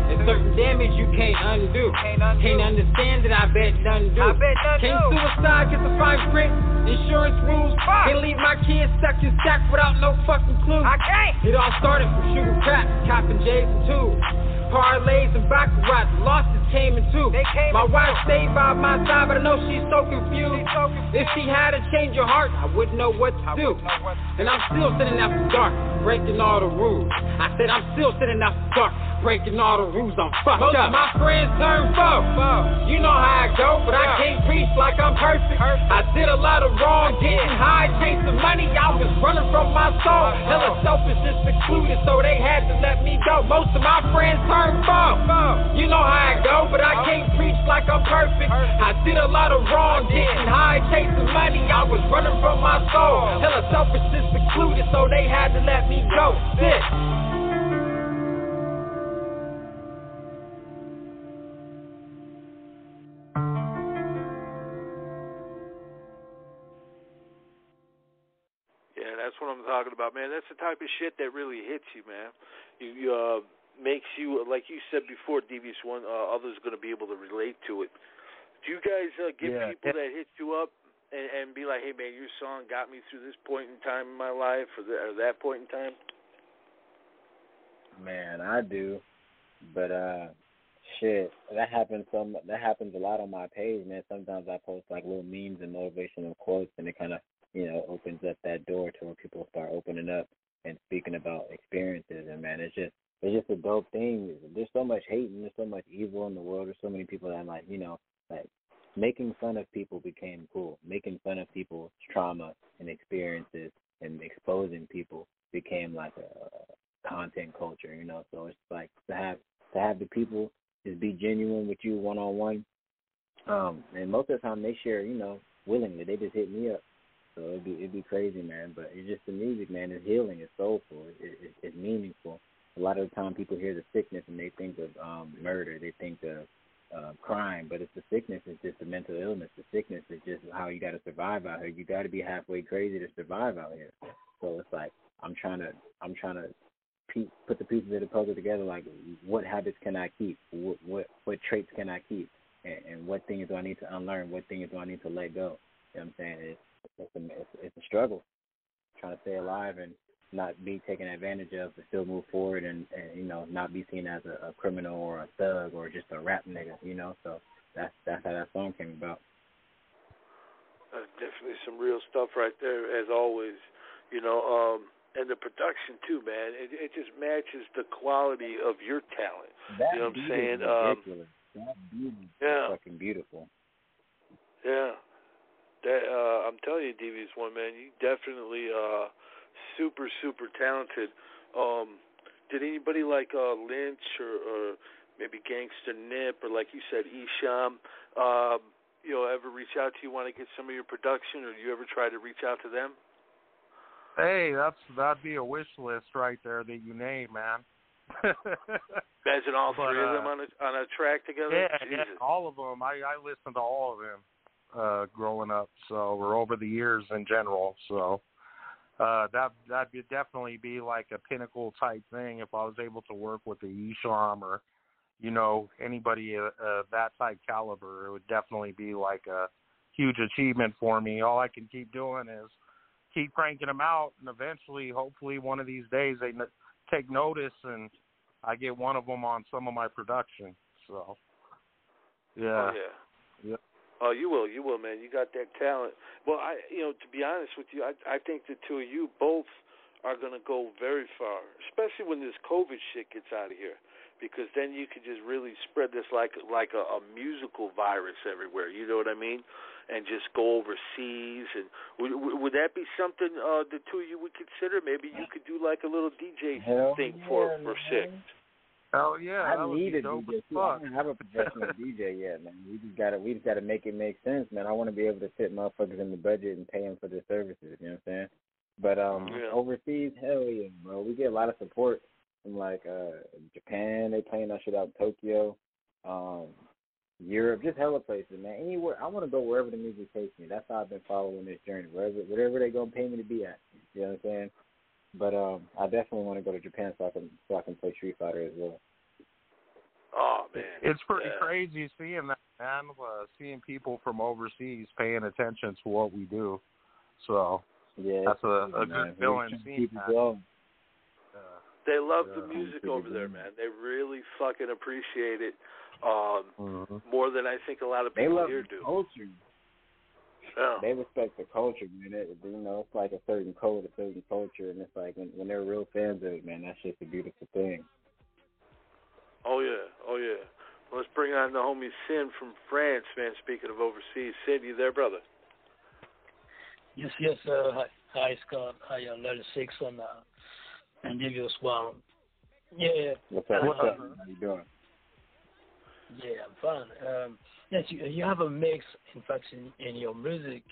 It's certain damage you can't undo.
Can't
understand it, I bet none do. Can't suicide get the fine print. Insurance rules. Can't leave my kids stuck in stack without no fucking clue.
I can't.
It all started from shooting crap, copping J's and twos. Parlays and baccarat, losses came in two.
They came
my
in
wife
two.
stayed by my side, but I know she's so confused.
She's so confused.
If she had to change her heart, I wouldn't know what to
I
do.
what to
And I'm still sitting after dark, breaking all the rules. I said I'm still sitting after dark, breaking all the rules. I'm fucked
Most
up.
of
my friends turn foe. You know how I go, but I can't preach like I'm perfect. I did a lot of wrong, getting high, chasing money. I was running from my soul. Hella selfish and secluded, so they had to let me go. Most of my friends turned foe. You know how I go, but I can't preach like I'm perfect. I did a lot of wrong, getting high, chasing money. I was running from my soul. Hella selfish and secluded, so they had to let me go. Sick.
Yeah, that's what I'm talking about, man. That's the type of shit that really hits you, man. You, you uh, makes you, like you said before, Devious One, uh, others going to be able to relate to it. Do you guys uh, give
Yeah.
people that hit you up and, and be like, hey, man, your song got me through this point in time in my life or, the, or that point in time?
Man, I do, but uh, shit, that happens some. That happens a lot on my page, man. Sometimes I post like little memes and motivational quotes, and it kind of, you know, opens up that door to where people start opening up and speaking about experiences. And man, it's just, it's just a dope thing. There's so much hate and there's so much evil in the world. There's so many people that like, you know, like making fun of people became cool. Making fun of people's trauma and experiences and exposing people became like a content culture, you know. So it's like to have to have the people just be genuine with you one on one. Um, and most of the time they share, you know, willingly. They just hit me up. So it'd be it'd be crazy, man. But it's just the music, man. It's healing. It's soulful. It, it, it's meaningful. A lot of the time, people hear the sickness and they think of um, murder. They think of uh, crime, but it's the sickness. It's just the mental illness. The sickness is just how you got to survive out here. You got to be halfway crazy to survive out here. So it's like I'm trying to I'm trying to pe- put the pieces of the puzzle together. Like, what habits can I keep? What what, what traits can I keep? And, and what things do I need to unlearn? What things do I need to let go? You know what I'm saying? It's it's a, it's, it's a struggle trying to stay alive and not be taken advantage of, but still move forward and, and you know not be seen as a, a criminal or a thug or just a rap nigga. You know, so that's that's how that song came about.
That's definitely some real stuff right there, as always. You know, um, and the production too, man. It, it just matches the quality of your talent.
That
You know what I'm saying?
is
Um,
that beat
yeah.
fucking beautiful.
Yeah. That uh I'm telling you, Devious One man, you definitely uh super, super talented. Um did anybody like uh Lynch or, or maybe Gangsta Nip or like you said, Esham, um, you know, ever reach out to you, want to get some of your production or do you ever try to reach out to them?
Hey, that's that'd be a wish list right there that you name, man.
Imagine all
But,
three of
uh,
them on a on a track together.
yeah, yeah, all of them. I I listened to all of them uh growing up, so or over the years in general. So uh that that'd be, definitely be like a pinnacle type thing if I was able to work with the Esham or you know anybody of uh, that type caliber. It would definitely be like a huge achievement for me. All I can keep doing is keep cranking them out, and eventually, hopefully, one of these days they n- take notice and I get one of them on some of my production. So, yeah,
Oh, yeah.
Yep.
Oh, you will, you will, man. You got that talent. Well, I, you know, to be honest with you, I, I think the two of you both are going to go very far, especially when this COVID shit gets out of here, because then you could just really spread this like like a, a musical virus everywhere. You know what I mean? And just go overseas. And would would that be something uh, the two of you would consider? Maybe you could do like a little DJ
Hell
thing
yeah,
for for
man.
six.
Oh yeah,
I need a DJ. I don't have a professional DJ yet, man. We just gotta we just gotta make it make sense, man. I want to be able to fit motherfuckers in the budget and pay them for their services. You know what I'm saying? But um,
Yeah.
overseas, hell yeah, bro. We get a lot of support from like uh Japan. They playing that shit out in Tokyo, um, Europe, just hella places, man. Anywhere I want to go wherever the music takes me. That's how I've been following this journey. Wherever whatever they gonna pay me to be at. You know what I'm saying? But um, I definitely want to go to Japan so I can so I can play Street Fighter as well.
Oh man,
It's pretty
Yeah.
crazy seeing that, man. Uh, seeing people from overseas paying attention to what we do. So
Yeah,
that's a,
it's
a
man.
good
We
feeling seeing
keep it
that.
going.
Uh,
They love
Yeah,
the music over there, man. They really fucking appreciate it um,
mhm.
more than I think a lot of
They
people
love
here do.
culture.
Yeah.
They respect the culture, man. It, you know, it's like a certain code, a certain culture, and it's like when when they're real fans of it, man. That's just a beautiful thing.
Oh yeah, oh yeah. Let's bring on the homie Sin from France, man. Speaking of overseas, Sin, you there, brother?
Yes, yes. Uh, hi, hi, Scott. Hi, uh, Level Six and uh, and Devious One. Yeah,
What's up? What's up? How you doing?
Yeah, I'm fine. Um, yes, you, you have a mix, in fact, in, in your music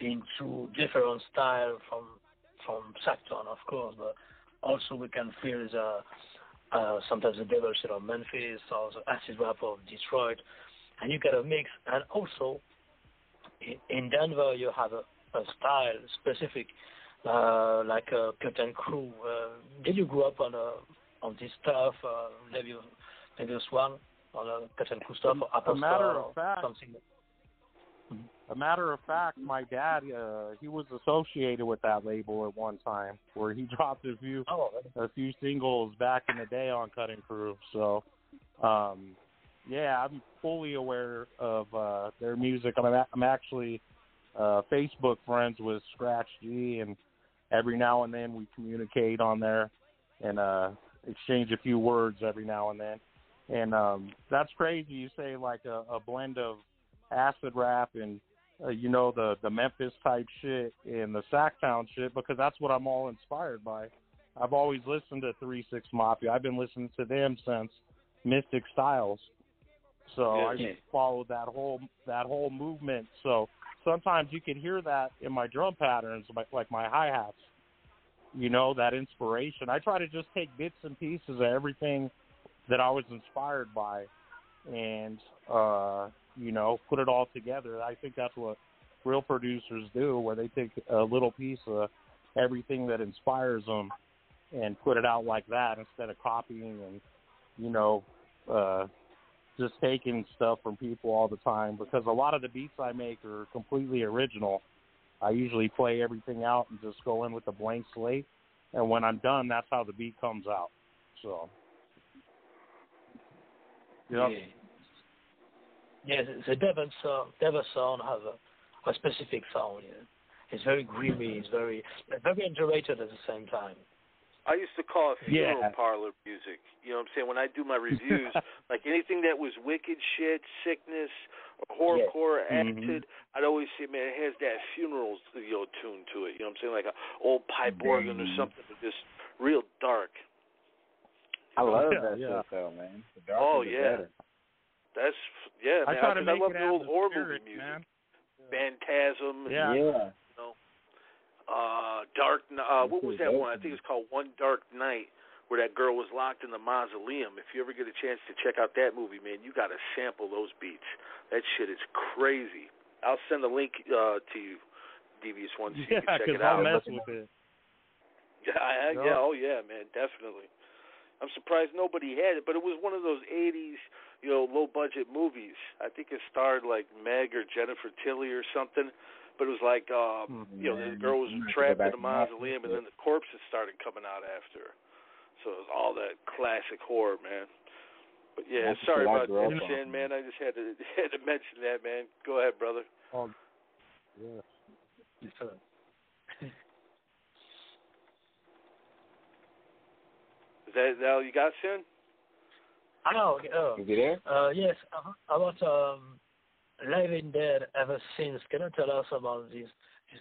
into different style from from Sactown, of course, but also we can feel the uh, sometimes the devil shit of Memphis the acid rap of Detroit, and you get a mix. And also in, in Denver, you have a, a style specific, uh, like a Curtain Crew. Uh, did you grow up on a on this stuff? Uh, maybe maybe a A Curtain Crew stuff or Apple
a matter of fact,
something?
a matter of fact, my dad, uh, he was associated with that label at one time, where he dropped a few
Oh,
a few singles back in the day on Cutting Crew. So, um, yeah, I'm fully aware of uh, their music. I'm a- I'm actually uh, Facebook friends with Scratch G, and every now and then we communicate on there and uh, exchange a few words every now and then. And um, that's crazy. You say like a, a blend of acid rap and uh, you know the the Memphis type shit and the Sactown shit because that's what I'm all inspired by. I've always listened to Three Six Mafia. I've been listening to them since Mystic Stylez. So
Yeah.
I just followed that whole that whole movement. So sometimes you can hear that in my drum patterns, like like my hi hats. You know that inspiration. I try to just take bits and pieces of everything that I was inspired by, and uh, you know put it all together. I think that's what real producers do, where they take a little piece of everything that inspires them and put it out like that instead of copying and you know uh just taking stuff from people all the time because a lot of the beats I make are completely original. I usually play everything out and just go in with a blank slate and when I'm done that's how the beat comes out. So.
Yeah. Yeah, the, the Denver sound, Denver sound has a, a specific sound. Yeah. It's very grimy. It's very very underrated at the same time.
I used to call it funeral
Yeah.
parlor music. You know what I'm saying? When I do my reviews, like anything that was wicked shit, sickness, or
Yeah.
horrorcore
Mhm.
acted, I'd always say, man, it has that funeral you know, tune to it. You know what I'm saying? Like an old pipe organ or something, but just real dark.
I love
Yeah,
that
yeah.
stuff, though, man. The
Oh, yeah.
better.
That's yeah,
I
man.
try to
'cause
make
I love
it
the old
the
horror
spirit,
movie music,
man.
Phantasm,
Yeah.
Yeah.
uh, Dark. Kn- Uh, what was that
That's
one? I think it's called One Dark Night, where that girl was locked in the mausoleum. If you ever get a chance to check out that movie, man, you got to sample those beats. That shit is crazy. I'll send a link uh, to you, Devious One, so you
Yeah,
can check
because
it
I'll
out.
mess with it.
Yeah, I,
Yeah.
yeah, oh yeah, man, definitely. I'm surprised nobody had it, but it was one of those '80s, you know, low budget movies. I think it starred like Meg or Jennifer Tilly or something. But it was like, uh,
Mhm.
you know, the girl was
I'm gonna have to go
trapped in a mausoleum, and then the corpses started coming out after. her. So it was all that classic horror, man. But yeah,
That's
sorry about that,
on,
man. I just had to had to mention that, man. Go ahead, brother.
Oh, yeah.
So,
Is that, that all you got, Shin?
oh, okay, oh.
Is he there?
Uh, yes, uh, about um, Living Dead ever since. Can you tell us about this? this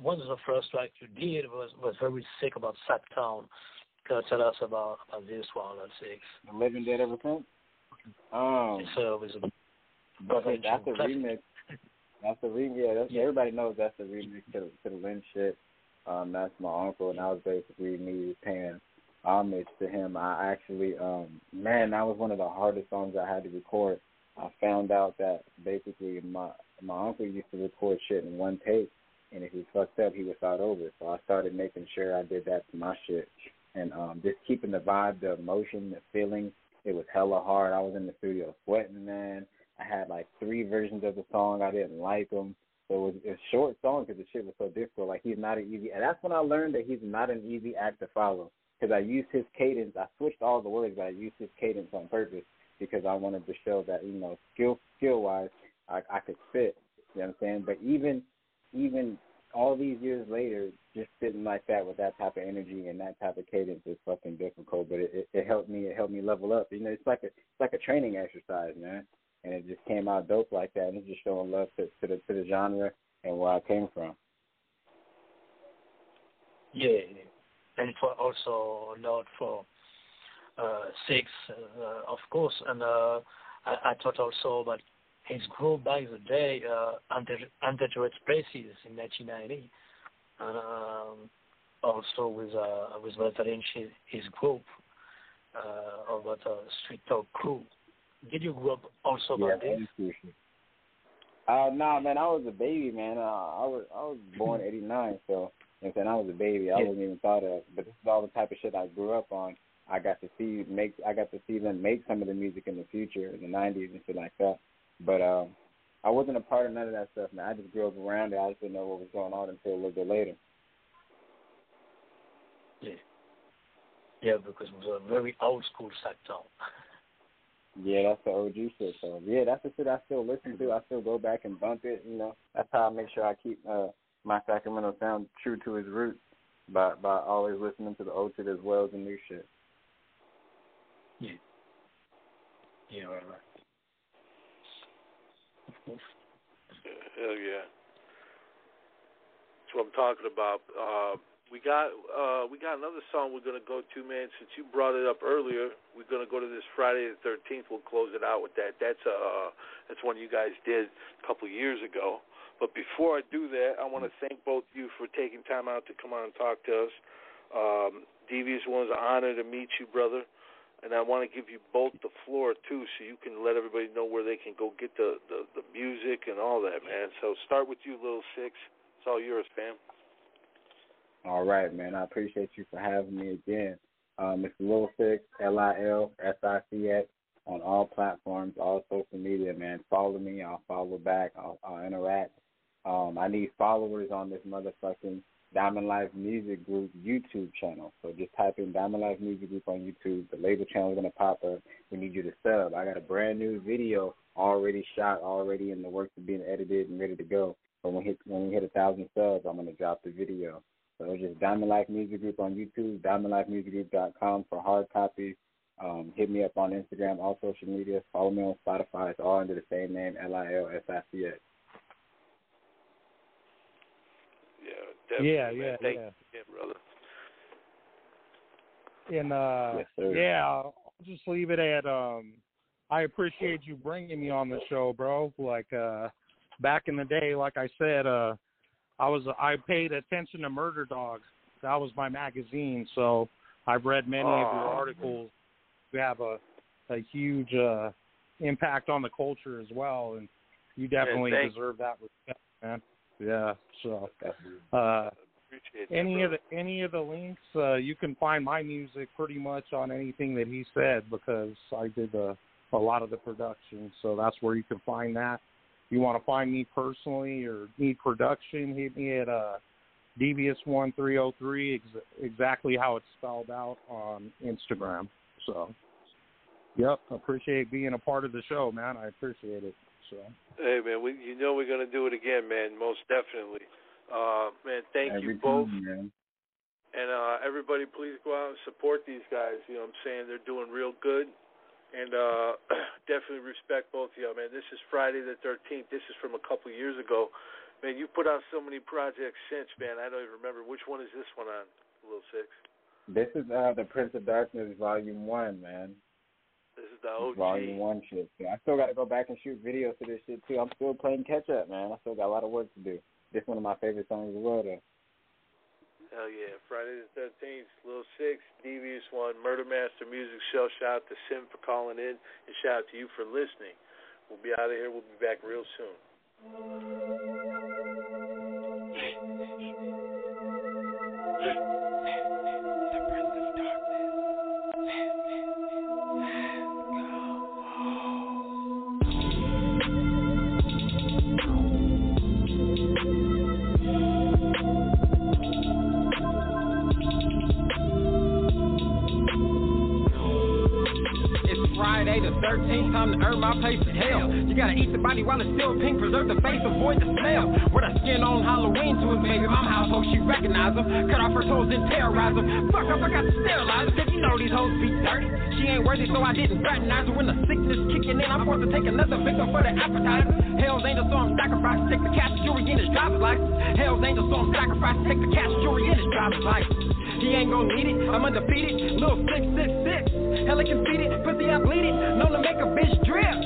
one of the first track you did was was very sick about Sactown. Can you tell us about, about this one, let's see?
Living Dead ever since? Um,
It's uh, with a
that's a, that's a
classic.
remix. That's a remix. Yeah, that's,
Yeah.
everybody knows that's a remix to, to the Lynch shit. Um, that's my uncle, and that was basically me paying a homage to him. I actually, um, man, that was one of the hardest songs I had to record. I found out that basically my my uncle used to record shit in one take, and if he fucked up, he would start over. So I started making sure I did that to my shit, and um, just keeping the vibe, the emotion, the feeling. It was hella hard. I was in the studio sweating, man. I had like three versions of the song. I didn't like them. So it was a short song because the shit was so difficult. Like he's not an easy, and that's when I learned that he's not an easy act to follow. Because I used his cadence. I switched all the words, but I used his cadence on purpose because I wanted to show that you know skill skill wise I, I could spit. You know what I'm saying? But even even all these years later, just sitting like that with that type of energy and that type of cadence is fucking difficult. But it, it, it helped me. It helped me level up. You know, it's like a it's like a training exercise, man and it just came out dope like that. And it's just showing love to, to the to the genre and where I came from.
Yeah, and was also lot for uh, Six, uh, of course, and uh, I, I thought also about his group by the day, uh, Under Undeterred Places in 1990, and um, also with uh, with Lynch, his, his group, uh, about a Street Talk crew. Did you grow up also
yeah,
by this?
Uh, nah, man, I was a baby, man. Uh, I was I was born '89, so you know, saying I was a baby. I
Yeah.
wasn't even thought of. But this is all the type of shit I grew up on. I got to see make I got to see them make some of the music in the future in the '90s and shit like that. But um, I wasn't a part of none of that stuff, man. I just grew up around it. I just didn't know what was going on until a little bit later.
Yeah. Yeah, because it was a very old school sector.
Yeah, that's the OG shit. So yeah, that's the shit I still listen to. I still go back and bump it. You know, that's how I make sure I keep uh, my Sacramento sound true to its roots by by always listening to the old shit as well as the new shit.
Yeah. Yeah, right, right. Of course.
Hell yeah. That's what I'm talking about. Uh, we got uh, we got another song we're gonna go to, man. Since you brought it up earlier, we're gonna go to this Friday the 13th. We'll close it out with that. That's uh that's one you guys did a couple years ago. But before I do that, I want to thank both of you for taking time out to come on and talk to us. Um, Devious One's an honor to meet you, brother. And I want to give you both the floor too, so you can let everybody know where they can go get the the, the music and all that, man. So start with you, Lil Sicx. It's all yours, fam.
All right, man. I appreciate you for having me again. Um, it's Lil Sicx, L I L S I C X, on all platforms, all social media, man. Follow me. I'll follow back. I'll, I'll interact. Um, I need followers on this motherfucking Diamond Life Music Group YouTube channel. So just type in Diamond Life Music Group on YouTube. The label channel is gonna pop up. We need you to sub. I got a brand new video already shot, already in the works of being edited and ready to go. But when we hit when we hit a thousand subs, I'm gonna drop the video. So it's just Diamond Life Music Group on YouTube, DiamondLifeMusicGroup.com for hard copies. Um, hit me up on Instagram, all social media. Follow me on Spotify. It's all under the same name, L I L S I C X.
Yeah, definitely.
Yeah,
man.
yeah,
Thank
yeah.
you, brother.
And uh
Yes,
yeah, I'll just leave it at um I appreciate you bringing me on the show, bro. Like uh back in the day, like I said, uh I was I paid attention to Murder Dog. That was my magazine, so I've read many of your
Oh.
articles. You have a a huge uh impact on the culture as well and you definitely
thank-
deserve that respect, man. Yeah. So uh
Appreciate that,
any of the any of the links uh you can find my music pretty much on anything that he said because I did the a lot of the production so that's where you can find that. If you want to find me personally or need production hit me at uh devious one three oh three ex- exactly how it's spelled out on Instagram so. Yep appreciate being a part of the show man. I appreciate it so
Hey man, we you know we're gonna do it again, man. Most definitely. Uh, man, thank
Every
you both.
time, man.
And uh, everybody, please go out and support these guys. You know what I'm saying? They're doing real good. And uh, definitely respect both of y'all, man. This is Friday the 13th. This is from a couple years ago. Man, you put out so many projects since, man. I don't even remember. Which one is this one on, Lil Sicx?
This is uh the Prince of Darkness Volume One, man.
This is the OG.
Volume One shit. I still got to go back and shoot videos to this shit too. I'm still playing catch up, man. I still got a lot of work to do. This one of my favorite songs as well, though.
Hell yeah. Friday the 13th, Lil Sicx, Devious One, Murder Master Music Show. Shout out to Sim for calling in, and shout out to you for listening. We'll be out of here. We'll be back real soon.
13, time to earn my place in hell. You gotta eat the body while it's still pink, preserve the face, avoid the smell. Wear our skin on Halloween to his baby mom household, she recognize him. Cut off her toes and terrorize him. Fuck up, I got to sterilize him, you know these hoes be dirty. She ain't worthy, so I didn't fraternize her. When the sickness kicking in, I'm forced to take another victim for the appetizer. Hell's angel, so I'm sacrificed. Take the cash, jewelry in his driver's license. Hell's angel, so I'm sacrificed. Take the cash, jewelry in his driver's license. He ain't gon' need it, I'm undefeated. Little 666, hella conceited, pussy I bleed it, known to make a bitch drip.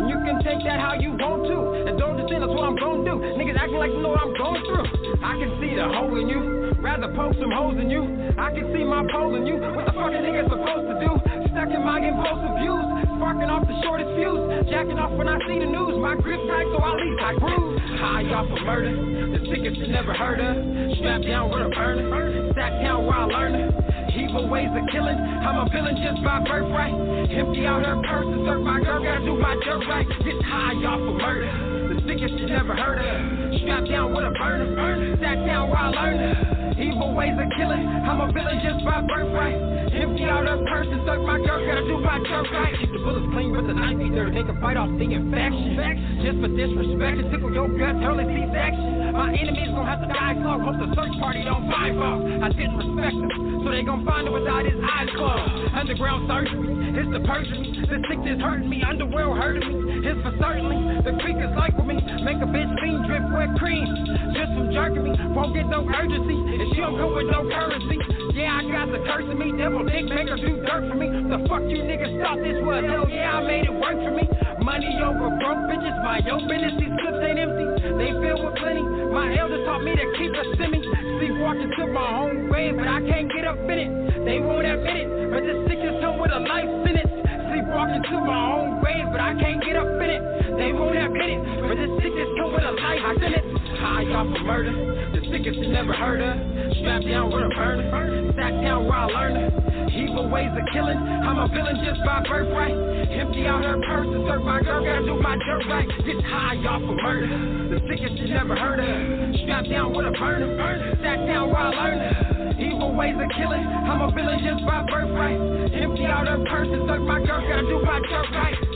And you can take that how you want to. And don't just that's what I'm gon' do. Niggas acting like you know what I'm going through. I can see the hole in you. Rather poke some holes in you. I can see my pole in you. What the fuck a nigga supposed to do? Stuck in my impulsive views. Sparking off the shortest fuse. Jacking off when I see the news. My grip tight, so I leave I groove. High off of murder. The sickest you never heard of. Strapped down with a burner. Sack down learned it. Evil ways of killing. I'm a villain just by birthright. Empty out her purse and serve my girl. Gotta do my dirt right. Get high off of murder. The sickest you never heard of. Strapped down with a burner. Sactown learned it. Evil ways of killing. I'm a villain just by birthright. Empty out her purse and serve my girl. Gotta do my dirt right. Keep the bullets clean with the knife either. They can fight off the infection. Just for disrespect tickle your guts. Early C-section. My enemies gon' have to die slow. Hope the search party don't find off. I didn't respect them. So they gon' find him without his eyes closed. Underground surgery. It's the perjury. The sickness hurting me. Underworld hurting me. It's for certainly. The is like with me. Make a bitch lean drip wet cream. Just from jerking me. Won't get no urgency. And she don't come with no currency. Yeah, I got the curse in me. Devil dick make her do dirt for me. The fuck you niggas thought this was? Hell yeah, I made it work for me. Money over broke bitches. My yo business. These clips ain't empty. They filled with plenty. My elders taught me to keep a semi. Sleepwalking to my own grave, but I can't get up in it. They won't admit it. But this sickness come with a life sentence. Sleepwalking to my own grave, but I can't get up in it. They won't admit it. But this sickness come with a life sentence. High off of murder. The sickest you never heard of. Strapped down with a burner. Sactown where I learned it. Evil ways of killing. I'm a villain just by birthright. Empty out her purse and serve my girl. Gotta do my dirt right. Get high off of murder. The sickest you never heard of. Strapped down with a burner. Sactown learned it. Evil ways of killing. I'm a villain just by birthright. Empty out her purse and serve my girl. Gotta do my dirt right.